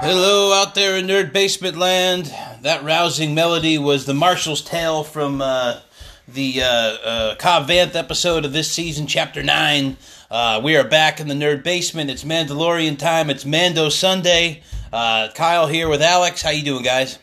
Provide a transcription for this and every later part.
Hello, out there in Nerd Basement Land. That rousing melody was the Marshal's Tale from uh, the uh, uh, Cobb Vanth episode of this season, Chapter 9. Uh, we are back in the Nerd Basement. It's Mandalorian time. It's Mando Sunday. Uh, Kyle here with Alex. How you doing, guys?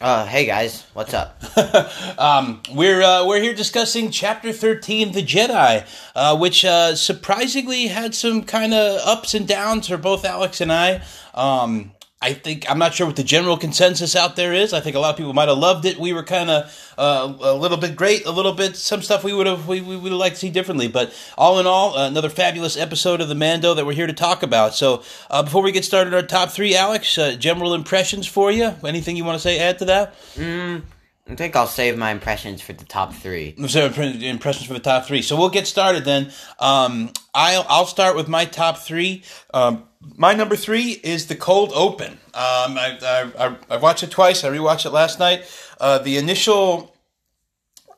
Uh, hey guys, what's up? um, we're uh, we're here discussing Chapter Thirteen, The Jedi, uh, which uh, surprisingly had some kind of ups and downs for both Alex and I. Um, I think I'm not sure what the general consensus out there is. I think a lot of people might have loved it. We were kind of uh, a little bit great, a little bit some stuff we would have we, we would like to see differently. But all in all, uh, another fabulous episode of the Mando that we're here to talk about. So uh, before we get started, our top three, Alex, uh, general impressions for you. Anything you want to say? Add to that? Mm, I think I'll save my impressions for the top three. So impressions for the top three. So we'll get started then. Um, I'll I'll start with my top three. Um, my number three is the cold open. Um, I, I, I, watched it twice. I rewatched it last night. Uh, the initial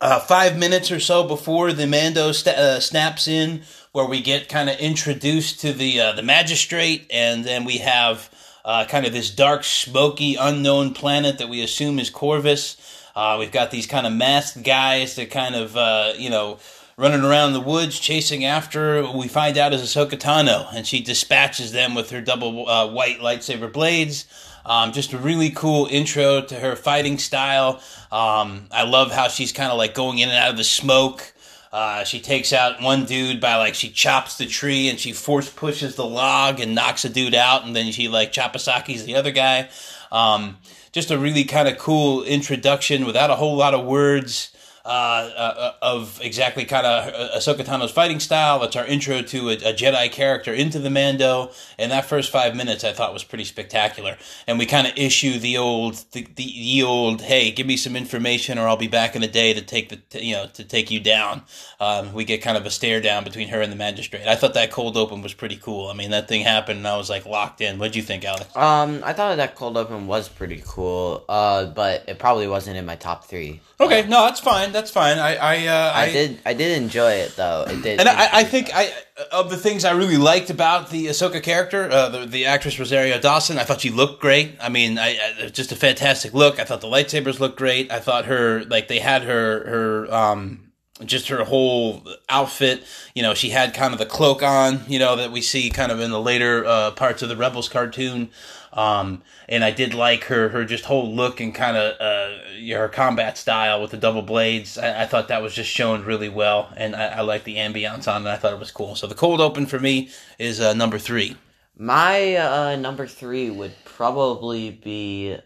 uh, five minutes or so before the Mando st- uh, snaps in, where we get kind of introduced to the uh, the magistrate, and then we have uh, kind of this dark, smoky, unknown planet that we assume is Corvus. Uh, we've got these kind of masked guys that kind of you know running around the woods chasing after we find out is Ahsoka Tano, and she dispatches them with her double uh, white lightsaber blades. Um, just a really cool intro to her fighting style. Um, I love how she's kind of like going in and out of the smoke. Uh, she takes out one dude by like she chops the tree and she force pushes the log and knocks a dude out, and then she like Chapasaki's the other guy. Um, just a really kind of cool introduction without a whole lot of words. Uh, uh, of exactly kind of Ahsoka Tano's fighting style. It's our intro to a, a, Jedi character into the Mando. And that first five minutes I thought was pretty spectacular. And we kind of issue the old, the, the, the, old, hey, give me some information or I'll be back in a day to take the, you know, to take you down. Um, we get kind of a stare down between her and the magistrate. I thought that cold open was pretty cool. I mean, that thing happened and I was like locked in. What'd you think, Alex? Um, I thought that cold open was pretty cool. Uh, but it probably wasn't in my top three. Okay, no, that's fine. That's fine. I I, uh, I, I did I did enjoy it though. It did, and I, I think I of the things I really liked about the Ahsoka character, uh, the the actress Rosario Dawson. I thought she looked great. I mean, I, I just a fantastic look. I thought the lightsabers looked great. I thought her like they had her her um just her whole outfit. You know, she had kind of the cloak on. You know that we see kind of in the later uh, parts of the Rebels cartoon. Um, and I did like her her just whole look and kind of uh, her combat style with the double blades. I, I, thought that was just shown really well, and I, I like the ambiance on it. I thought it was cool. So the cold open for me is uh, number three. My uh, number three would probably be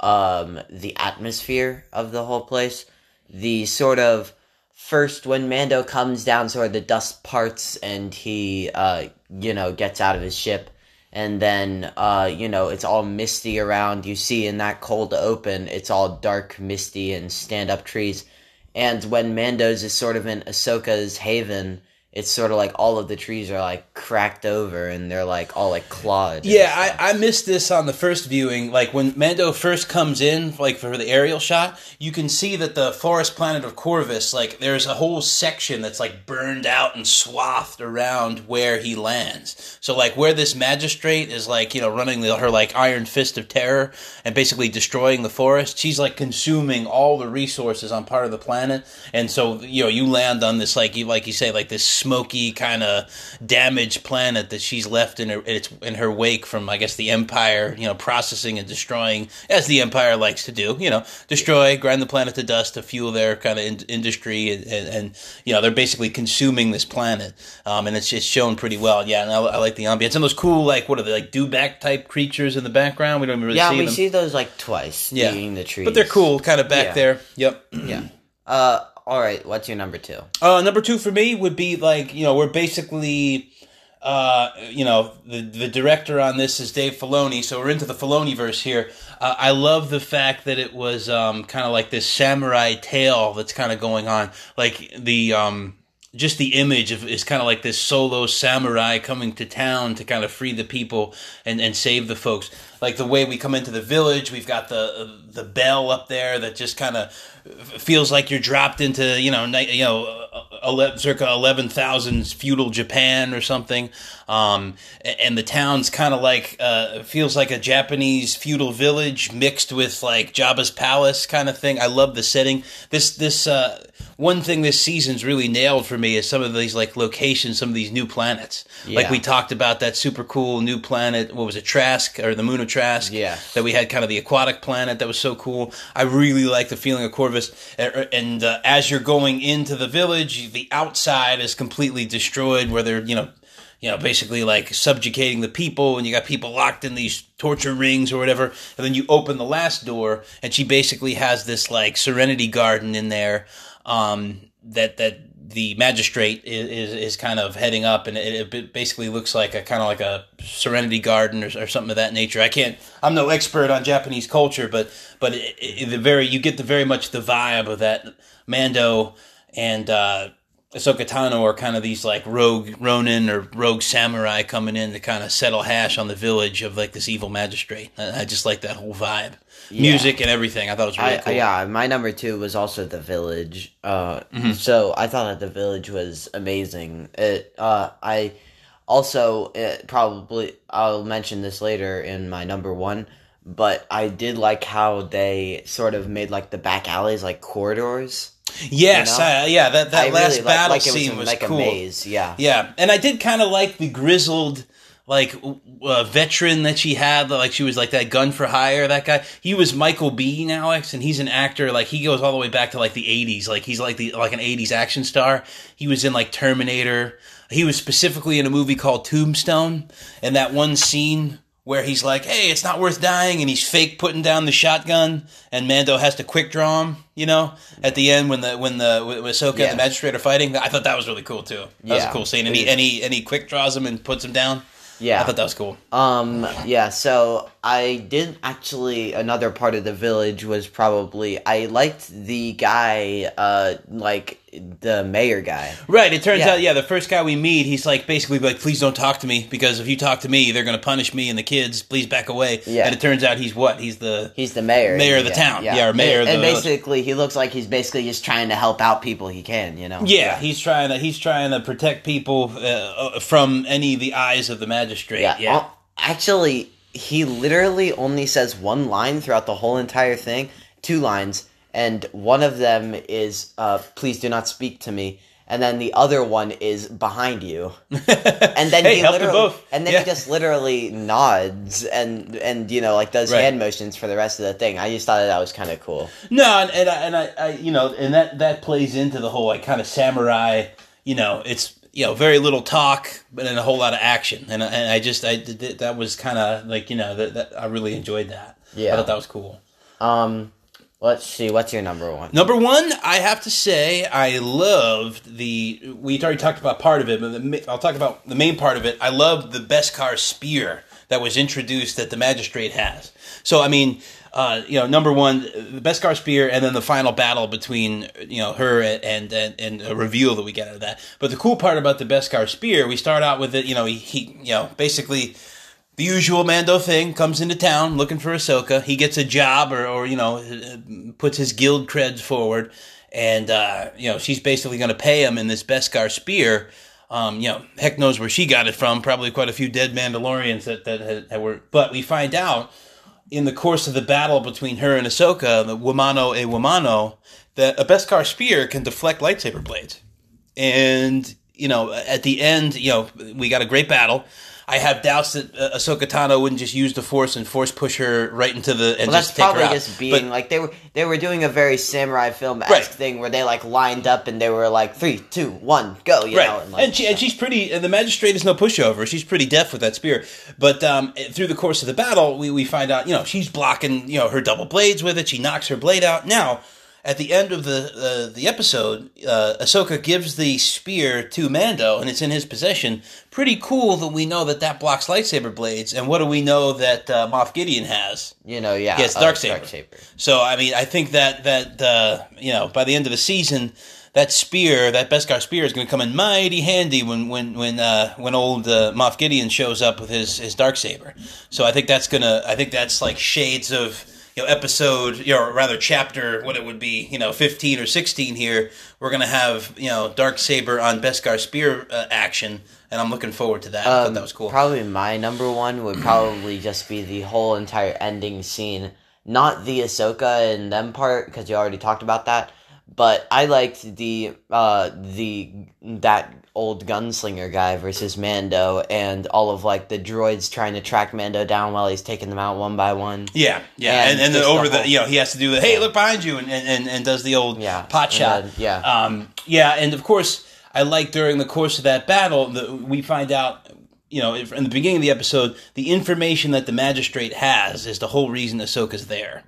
um, the atmosphere of the whole place. The sort of first when Mando comes down, sort of the dust parts, and he, uh, you know, gets out of his ship and then uh, you know it's all misty around. You see in that cold open, it's all dark, misty, and stand up trees. And when Mando's is sort of in Ahsoka's haven, it's sort of like all of the trees are like cracked over and they're like all like clawed. Yeah, I, I missed this on the first viewing. Like when Mando first comes in, like for the aerial shot, you can see that the forest planet of Corvus, like there's a whole section that's like burned out and swathed around where he lands. So like where this magistrate is like you know running the, her like iron fist of terror and basically destroying the forest, she's like consuming all the resources on part of the planet, and so you know you land on this like you like you say like this smoky kind of damaged planet that she's left in her in her wake from I guess the Empire, you know, processing and destroying as the Empire likes to do. You know, destroy, grind the planet to dust to fuel their kind of in- industry, and, and, and, you know they're basically consuming this planet, um, and it's just shown pretty well. Yeah, and I, I, like the ambience and those cool like what are they like dewback type creatures in the background. We don't really yeah, see we them. see those like twice. Yeah, the trees, but they're cool, kind of back yeah. there. Yep. yeah. Uh, all right, what's your number two? Uh, number two for me would be like you know we're basically. Uh, you know the the director on this is Dave Filoni, so we're into the Filoni verse here. Uh, I love the fact that it was um, kind of like this samurai tale that's kind of going on, like the um, just the image of is kind of like this solo samurai coming to town to kind of free the people and, and save the folks. like the way we come into the village. We've got the the bell up there that just kind of feels like you're dropped into you know ni- you know uh, ele- circa eleven thousand feudal Japan or something. Um, and the town's kind of like uh, feels like a Japanese feudal village mixed with like Jabba's palace kind of thing. I love the setting. This this uh, one thing this season's really nailed for me is some of these like locations, some of these new planets. Like we talked about that super cool new planet. What was it, Trask or the moon of Trask? Yeah. That we had kind of the aquatic planet that was so cool. I really like the feeling of Corvus. Uh, And uh, as you're going into the village, the outside is completely destroyed, where they're you know. You know, basically like subjugating the people, and you got people locked in these torture rings or whatever. And then you open the last door, and she basically has this like serenity garden in there um, that that the magistrate is, is, is kind of heading up, and it, it basically looks like a kind of like a serenity garden or, or something of that nature. I can't. I'm no expert on Japanese culture, but but it, it, the very you get the very much the vibe of that Mando and. Uh, Ahsoka Tano are kind of these like rogue Ronin or rogue samurai coming in to kind of settle hash on the village of like this evil magistrate. I, I just like that whole vibe, music and everything. I thought it was really I, cool. yeah, my number two was also the village. Uh, Mm-hmm. So I thought that the village was amazing. It. Uh, I also it probably I'll mention this later in my number one, but I did like how they sort of made like the back alleys like corridors. Yes, You know? uh, yeah, that that I last really battle like it scene was, was, like cool. a maze. Yeah. Yeah, and I did kind of like the grizzled, like uh, veteran that she had. Like she was like that gun for hire. That guy. He was Michael Biehn, Alex, and he's an actor. Like he goes all the way back to like the '80s. Like he's like the like an '80s action star. He was in like Terminator. He was specifically in a movie called Tombstone, and that one scene where he's like, "Hey, it's not worth dying," and he's fake putting down the shotgun, and Mando has to quick draw him. You know, at the end when the when the when Ahsoka Yeah. and the magistrate are fighting, I thought that was really cool too. That was a cool scene, and he and he and he quick draws him and puts him down. Yeah. I thought that was cool. Um, yeah, so I didn't actually another part of the village was probably I liked the guy, uh like the mayor guy. Right. It turns Yeah. out, yeah, the first guy we meet, he's like basically like, "Please don't talk to me because if you talk to me, they're going to punish me and the kids. Please back away." Yeah. And it turns out he's what? He's the He's the mayor. Mayor of the town. Yeah, or mayor of and, the and basically he looks like he's basically just trying to help out people he can, you know. yeah, He's trying to he's trying to protect people uh, from any of the eyes of the magistrate. Yeah. Yeah. Actually, he literally only says one line throughout the whole entire thing, two lines, and one of them is uh, "Please do not speak to me," and then the other one is "Behind you." And then Hey, he literally, both. and then Yeah. he just literally nods and and you know like does Right. hand motions for the rest of the thing. I just thought that, that was kind of cool. No, and, and, I, and I, I, you know, and that that plays into the whole like kind of samurai. You know, it's you know very little talk, but then a whole lot of action, and I- and I just I did that- that was kind of like you know that, that I really enjoyed that. Yeah. I thought that was cool. Um, let's see, what's your number one? Number one, I have to say, I loved the. We already talked about part of it, but the, I'll talk about the main part of it. I loved the Beskar spear that was introduced that the magistrate has. So, I mean, uh, you know, number one, the Beskar spear, and then the final battle between you know her and and and a reveal that we get out of that. But the cool part about the Beskar spear, we start out with it. You know, he, he you know basically the usual Mando thing comes into town looking for Ahsoka. He gets a job or, or you know, puts his guild creds forward. And, uh, you know, she's basically going to pay him in this Beskar spear. Um, you know, heck knows where she got it from. Probably quite a few dead Mandalorians that, that, had, that were. But we find out in the course of the battle between her and Ahsoka, the Wamano a Wamano, that a Beskar spear can deflect lightsaber blades. And you know at the end you know we got a great battle i have doubts that uh, ahsoka tano wouldn't just use the force and force push her right into the and Well, that's just take her probably out. just being But- like they were they were doing a very samurai film esque Right. thing where they like lined up and they were like three, two, one, go. You Right, know, and, like, she, and she's pretty. And the magistrate is no pushover. She's pretty deft with that spear. But um, through the course of the battle, we, we find out, you know, she's blocking, you know, her double blades with it. She knocks her blade out. Now, at the end of the uh, the episode, uh, Ahsoka gives the spear to Mando, and it's in his possession. Pretty cool that we know that that blocks lightsaber blades. And what do we know that uh, Moff Gideon has? you know, yeah, Yes, uh, Darksaber. Darksaber. So I mean, I think that that uh, you know by the end of the season, that spear, that Beskar spear, is going to come in mighty handy when when when uh, when old uh, Moff Gideon shows up with his his dark saber. So I think that's gonna. I think that's like shades of you know episode, you know, or rather chapter, what it would be, you know, fifteen or sixteen. Here we're gonna have you know dark saber on Beskar spear uh, action, and I'm looking forward to that. I thought Um, that was cool. Probably my number one would probably just be the whole entire ending scene. Not the Ahsoka and them part because you already talked about that. But I liked the uh the that old gunslinger guy versus Mando and all of like the droids trying to track Mando down while he's taking them out one by one. Yeah, yeah, And and, and then just the over the, you know he has to do the hey look behind you and and, and, does the old Yeah, pot shot. then- yeah. um, yeah, and of course I like during the course of that battle that we find out. You know, in the beginning of the episode, the information that the magistrate has is the whole reason Ahsoka's there.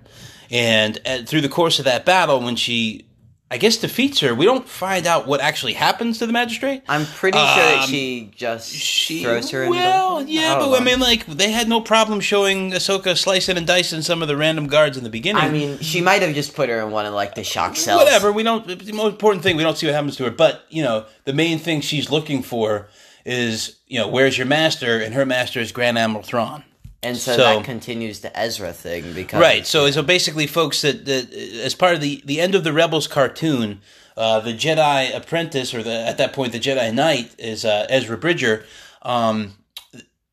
And through the course of that battle, when she, I guess, defeats her, we don't find out what actually happens to the magistrate. I'm pretty sure that Um, she just She throws her in well, the yeah, don't but I mean, like they had no problem showing Ahsoka slicing and dicing some of the random guards in the beginning. I mean, she might have just put her in one of like the shock cells. whatever. We don't. The most important thing we don't see what happens to her, but you know, the main thing she's looking for is you know, where's your master? And her master is Grand Admiral Thrawn. And so, So- that continues the Ezra thing because Right. So, so basically, folks, that, that as part of the the end of the Rebels cartoon, uh, the Jedi apprentice, or the at that point the Jedi Knight, is uh, Ezra Bridger. Um,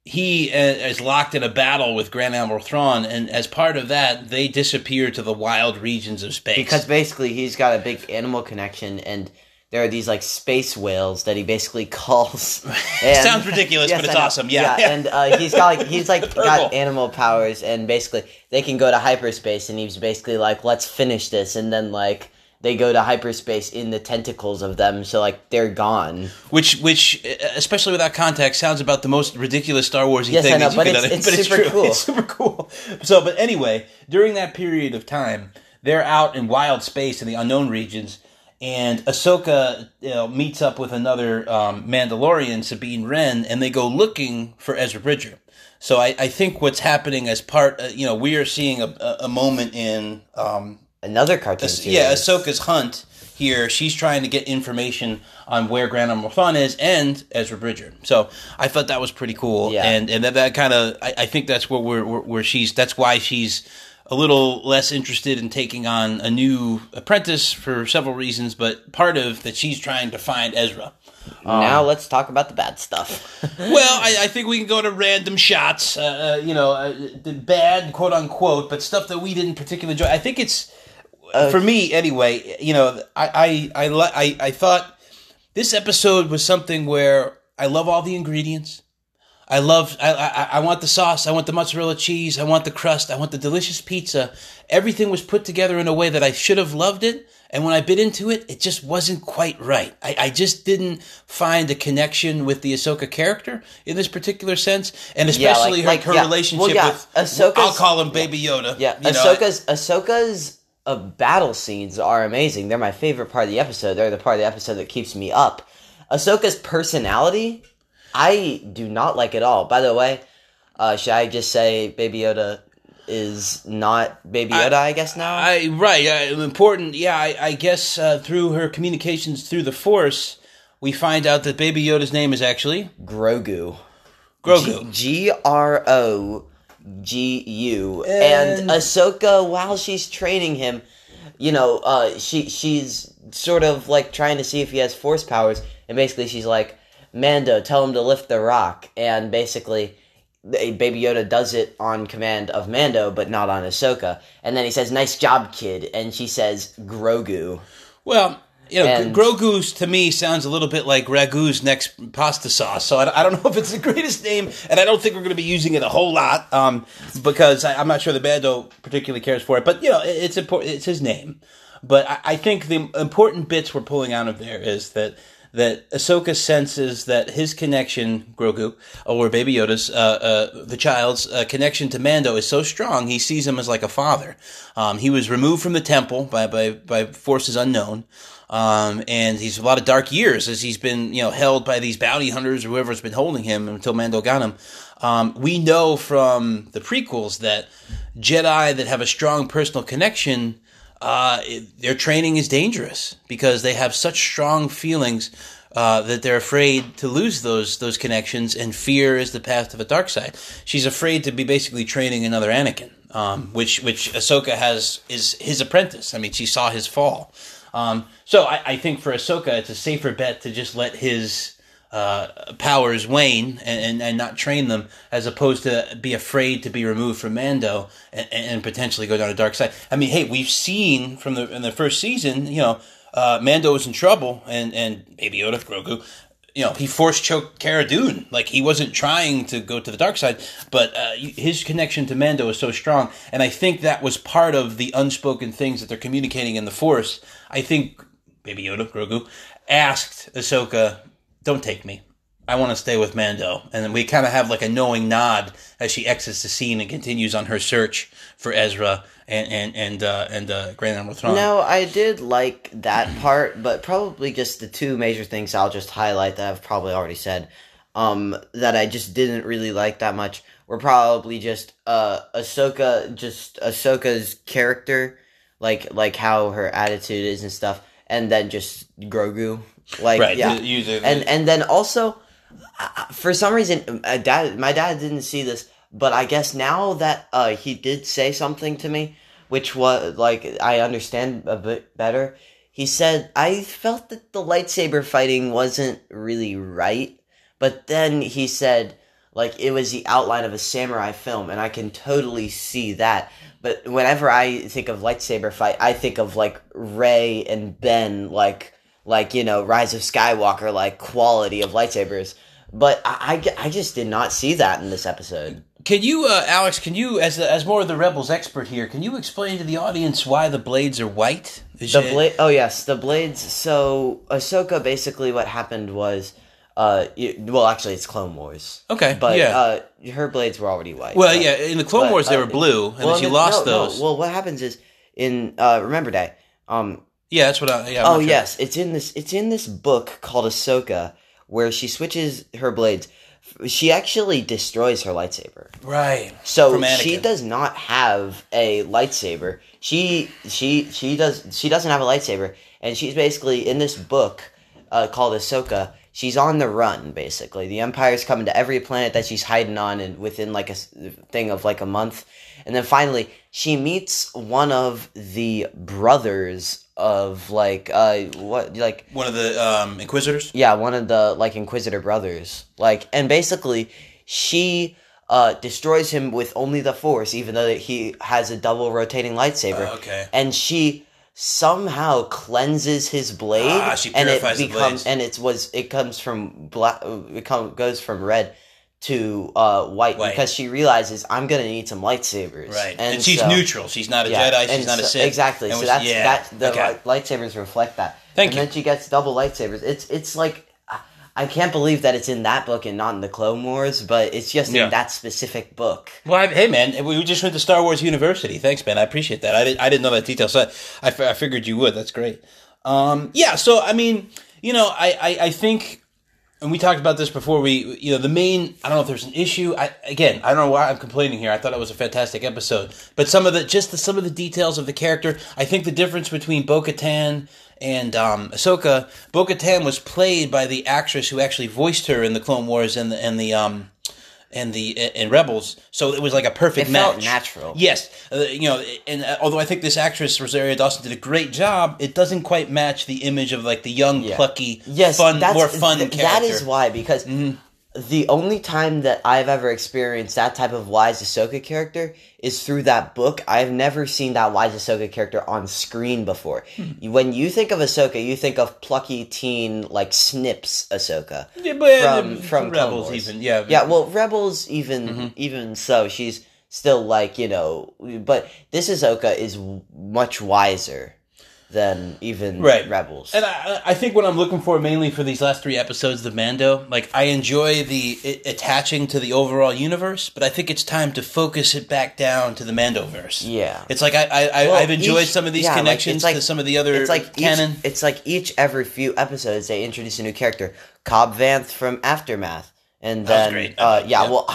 he uh, is locked in a battle with Grand Admiral Thrawn, and as part of that, they disappear to the wild regions of space. because basically he's got a big animal connection and there are these like space whales that he basically calls. And, Sounds ridiculous, but it's awesome. Yeah. and uh, he's got like he's like got animal powers, and basically they can go to hyperspace, and he's basically like, let's finish this, and then like they go to hyperspace in the tentacles of them, so like they're gone. which, which, uh, especially without context, sounds about the most ridiculous Star Warsy Yes, thing. I know, but it's- it's super true. cool. It's super cool. So, but anyway, during that period of time, they're out in wild space in the unknown regions, and Ahsoka you know, meets up with another um, Mandalorian, Sabine Wren, and they go looking for Ezra Bridger. So I, I think what's happening as part, uh, you know, we are seeing a, a, moment in um, Another cartoon series. yeah, Ahsoka's hunt here. She's trying to get information on where Grand Admiral Thrawn is and Ezra Bridger. So I thought that was pretty cool. Yeah. And and that, that kind of I, I think that's where we're where, where she's that's why she's a little less interested in taking on a new apprentice for several reasons, but part of that she's trying to find Ezra. now let's talk about the bad stuff. Well, I, I think we can go to random shots, uh, uh, you know, uh, the bad quote unquote, but stuff that we didn't particularly enjoy. I think it's for me anyway. You know, I I I, I I thought this episode was something where I love all the ingredients. I love. I, I I want the sauce. I want the mozzarella cheese. I want the crust. I want the delicious pizza. Everything was put together in a way that I should have loved it. And when I bit into it, it just wasn't quite right. I, I just didn't find a connection with the Ahsoka character in this particular sense, and Yeah, like- especially her, like, her yeah. relationship Well, yeah, with. Ahsoka's- I'll call him Baby Yoda. Yeah, you know. Ahsoka's Ahsoka's uh, battle scenes are amazing. They're my favorite part of the episode. They're the part of the episode that keeps me up. Ahsoka's personality, I do not like it at all. By the way, uh, should I just say Baby Yoda is not Baby Yoda? I, guess now. I right uh, important. Yeah, I, I guess uh, through her communications through the Force, we find out that Baby Yoda's name is actually Grogu. Grogu. G R O G U. And And- Ahsoka, while she's training him, you know, uh, she she's sort of like trying to see if he has force powers, and basically she's like, Mando, tell him to lift the rock, and basically. Baby Yoda does it on command of Mando, but not on Ahsoka. And then he says, "Nice job, kid," and she says, "Grogu." Well, you know, And- Grogu's to me sounds a little bit like Ragu's next pasta sauce. So I, I don't know if it's the greatest name, and I don't think we're going to be using it a whole lot um, because I, I'm not sure the Bando particularly cares for it. But you know, it, it's important. It's his name. But I, I think the important bits we're pulling out of there is that that Ahsoka senses that his connection, Grogu, or Baby Yoda's, uh, uh, the child's uh, connection to Mando is so strong, he sees him as like a father. Um, he was removed from the temple by, by, by forces unknown. Um, and he's a lot of dark years as he's been, you know, held by these bounty hunters or whoever's been holding him until Mando got him. Um, we know from the prequels that Jedi that have a strong personal connection uh, their training is dangerous because they have such strong feelings uh, that they're afraid to lose those those connections, and fear is the path to the dark side. She's afraid to be basically training another Anakin, um, which which Ahsoka has is his apprentice. I mean, she saw his fall. Um, so I, I think for Ahsoka, it's a safer bet to just let his uh, powers wane and, and, and not train them, as opposed to be afraid to be removed from Mando and, and potentially go down a dark side. I mean, hey, we've seen from the in the first season, you know, uh, Mando was in trouble, and and Baby Yoda, Grogu. You know, he force choked Cara Dune. Like he wasn't trying to go to the dark side, but uh, his connection to Mando is so strong, and I think that was part of the unspoken things that they're communicating in the Force. I think Baby Yoda, Grogu, asked Ahsoka, "Don't take me. I want to stay with Mando." And we kind of have like a knowing nod as she exits the scene and continues on her search for Ezra and and and uh, and uh, Grand Admiral Thrawn. No, I did like that part, but probably just the two major things I'll just highlight that I've probably already said. Um, that I just didn't really like that much were probably just uh Ahsoka, just Ahsoka's character, like like how her attitude is and stuff, and then just Grogu, like right? yeah, you- and and then also for some reason uh, dad my dad didn't see this but i guess now that uh, he did say something to me which was like i understand a bit better he said i felt that the lightsaber fighting wasn't really right but then he said like it was the outline of a samurai film and i can totally see that but whenever i think of lightsaber fight i think of like Rey and ben like like you know rise of skywalker like quality of lightsabers but I, I, I just did not see that in this episode Can you, uh, Alex? Can you, as as more of the rebels expert here, can you explain to the audience why the blades are white? Is the it- blade oh yes the blades so ahsoka basically what happened was uh y well actually it's clone wars Okay, but yeah. uh her blades were already white well, but- yeah. In the Clone but, Wars, they uh, were blue, and well, then she no- lost no, no. those. well what happens is in uh remember day um yeah, that's what I. Yeah, I'm oh sure. yes, it's in this. It's in this book called Ahsoka, where she switches her blades. She actually destroys her lightsaber. right. So she does not have a lightsaber. She she she does she doesn't have a lightsaber, and she's basically in this book uh, called Ahsoka. She's on the run, basically. The Empire's coming to every planet that she's hiding on, and within like a thing of like a month, and then finally she meets one of the brothers of like uh what like One of the um, Inquisitors. yeah, one of the like Inquisitor brothers. Like, and basically, she uh destroys him with only the Force, even though he has a double rotating lightsaber. Uh, okay. And she somehow cleanses his blade, Ah, she and it purifies the becomes and it was it comes from black. It come, goes from red to uh white, White. because she realizes I'm gonna need some lightsabers. Right. And, she's so- neutral. She's not a yeah, Jedi. She's and not a so- Sith. Exactly. And So was- that's yeah. that. The okay. li- lightsabers reflect that. Thank and you. then she gets double lightsabers. It's it's like I- I can't believe that it's in that book and not in the Clone Wars, but it's just Yeah. in that specific book. Well, I, hey man, we just went to Star Wars University. Thanks, man. I appreciate that. I, did, I didn't know that detail, so I, I, I figured you would. That's great. Um, yeah. So I mean, you know, I, I, I think, and we talked about this before. We, you know, the main. I don't know if there's an issue. I, again, I don't know why I'm complaining here. I thought it was a fantastic episode, but some of the just the, some of the details of the character. I think the difference between Bo-Katan and um, Ahsoka, Bo-Katan was played by the actress who actually voiced her in the Clone Wars and the and the um and the and Rebels. So it was like a perfect It match. felt natural. Yes, uh, you know, and uh, although I think this actress Rosario Dawson did a great job, it doesn't quite match the image of like the young, Yeah. plucky, Yes, fun, more fun th- character. Mm-hmm. That is why because the only time that I've ever experienced that type of wise Ahsoka character is through that book. I've never seen that wise Ahsoka character on screen before. Hmm. When you think of Ahsoka, you think of plucky teen like Snips Ahsoka. Yeah, but, from from Rebels, even yeah, Yeah, well, Rebels even Mm-hmm. even so, she's still like you know, but this Ahsoka is much wiser than even Right. Rebels. And I, I think what I'm looking for mainly for these last three episodes of Mando, like I enjoy the it, attaching to the overall universe, but I think it's time to focus it back down to the Mandoverse. Yeah. it's like I, I, Well, I've enjoyed each- some of these yeah, connections it's like- to some of the other it's like canon. Each, it's like each every few episodes they introduce a new character. Cobb Vanth from Aftermath, and then great. uh, yeah, Yeah. well,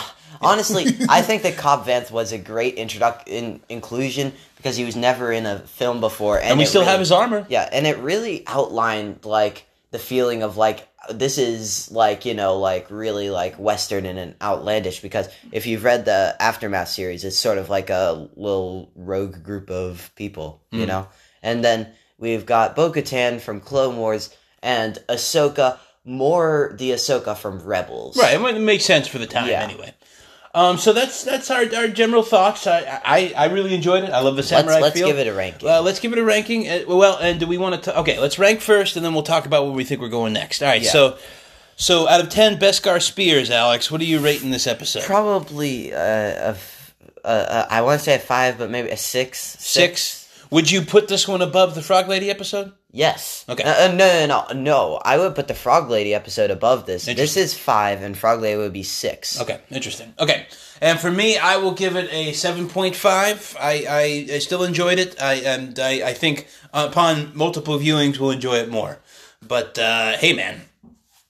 Honestly, I think that Cobb Vanth was a great introduc- in- inclusion because he was never in a film before, and, And we still really- have his armor. Yeah, and it really outlined like the feeling of like this is like you know like really like western and an outlandish because if you've read the aftermath series it's sort of like a little rogue group of people you Hmm. know and then we've got bo-katan from clone wars and ahsoka more the ahsoka from rebels Right, it makes sense for the time Yeah. anyway. Um, so that's that's our, our general thoughts. I, I I really enjoyed it. I love the let's, samurai let's feel. give it a ranking Uh, let's give it a ranking. Uh, well, and do we want to? Okay, let's rank first, and then we'll talk about where we think we're going next. All right. Yeah. So, so out of ten Beskar spears, Alex, what are you rating this episode? probably uh, a f- uh, uh, i want to say a five but maybe a six Six. Would you put this one above the Frog Lady episode? Yes. Okay. Uh, uh, no, no, no, no. I would put the Frog Lady episode above this. This is five, and Frog Lady would be six. Okay, interesting. Okay, and for me, I will give it a seven point five. I, I, I still enjoyed it. I and I, I think upon multiple viewings, we'll enjoy it more. But uh, hey, man,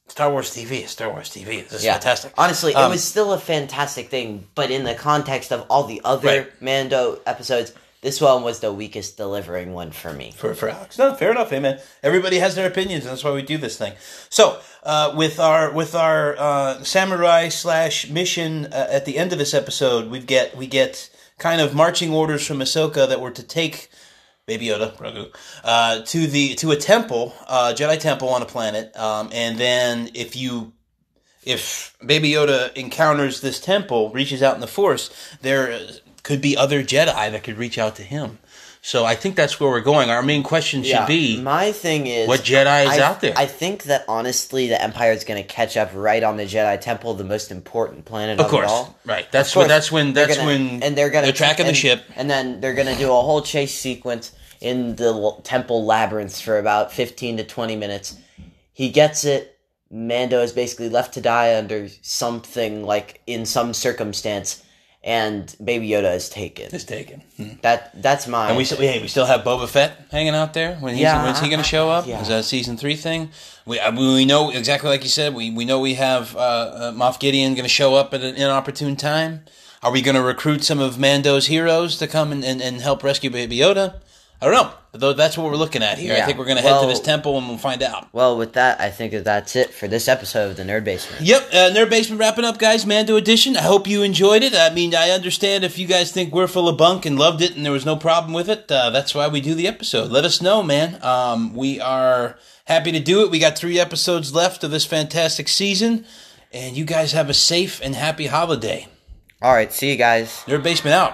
Star Wars TV is Star Wars TV. This is Yeah. fantastic. Honestly, Um, it was still a fantastic thing, but in the context of all the other Right. Mando episodes, this one was the weakest delivering one for me. for, for Alex. No, fair enough, hey man. Everybody has their opinions, and that's why we do this thing. So, uh, with our with our uh, samurai slash mission uh, at the end of this episode, we get we get kind of marching orders from Ahsoka that were to take Baby Yoda, uh, to the to a temple, uh, Jedi temple on a planet, um, and then if you if Baby Yoda encounters this temple, reaches out in the Force, there could be other Jedi that could reach out to him. So I think that's where we're going. Our main question should be my thing is what Jedi is I, out there. I think that honestly, the Empire is going to catch up right on the Jedi Temple, the most important planet of of, course, all. right? That's when that's when that's gonna- when and they're gonna they're tracking the ship. and then they're gonna do a whole chase sequence in the l- temple labyrinth for about fifteen to twenty minutes. He gets it. Mando is basically left to die under something like in some circumstance, and Baby Yoda is taken. It's taken. Hmm. That that's my And we still, hey, we still have Boba Fett hanging out there. When he's, Yeah, when's he going to show up? yeah. Is that a season three thing? We I mean, we know exactly like you said. We we know we have uh, uh, Moff Gideon going to show up at an inopportune time. Are we going to recruit some of Mando's heroes to come and, and, and help rescue Baby Yoda? I don't know. Though that's what we're looking at here. I think we're going to head to this temple and we'll find out. Well, with that, I think that that's it for this episode of the Nerd Basement. Yep, uh, Nerd Basement wrapping up, guys. Mando edition. I hope you enjoyed it. I mean, I understand if you guys think we're full of bunk and loved it and there was no problem with it. Uh, that's why we do the episode. Let us know, man. Um, we are happy to do it. We got three episodes left of this fantastic season, and you guys have a safe and happy holiday. All right, see you guys. Nerd Basement out.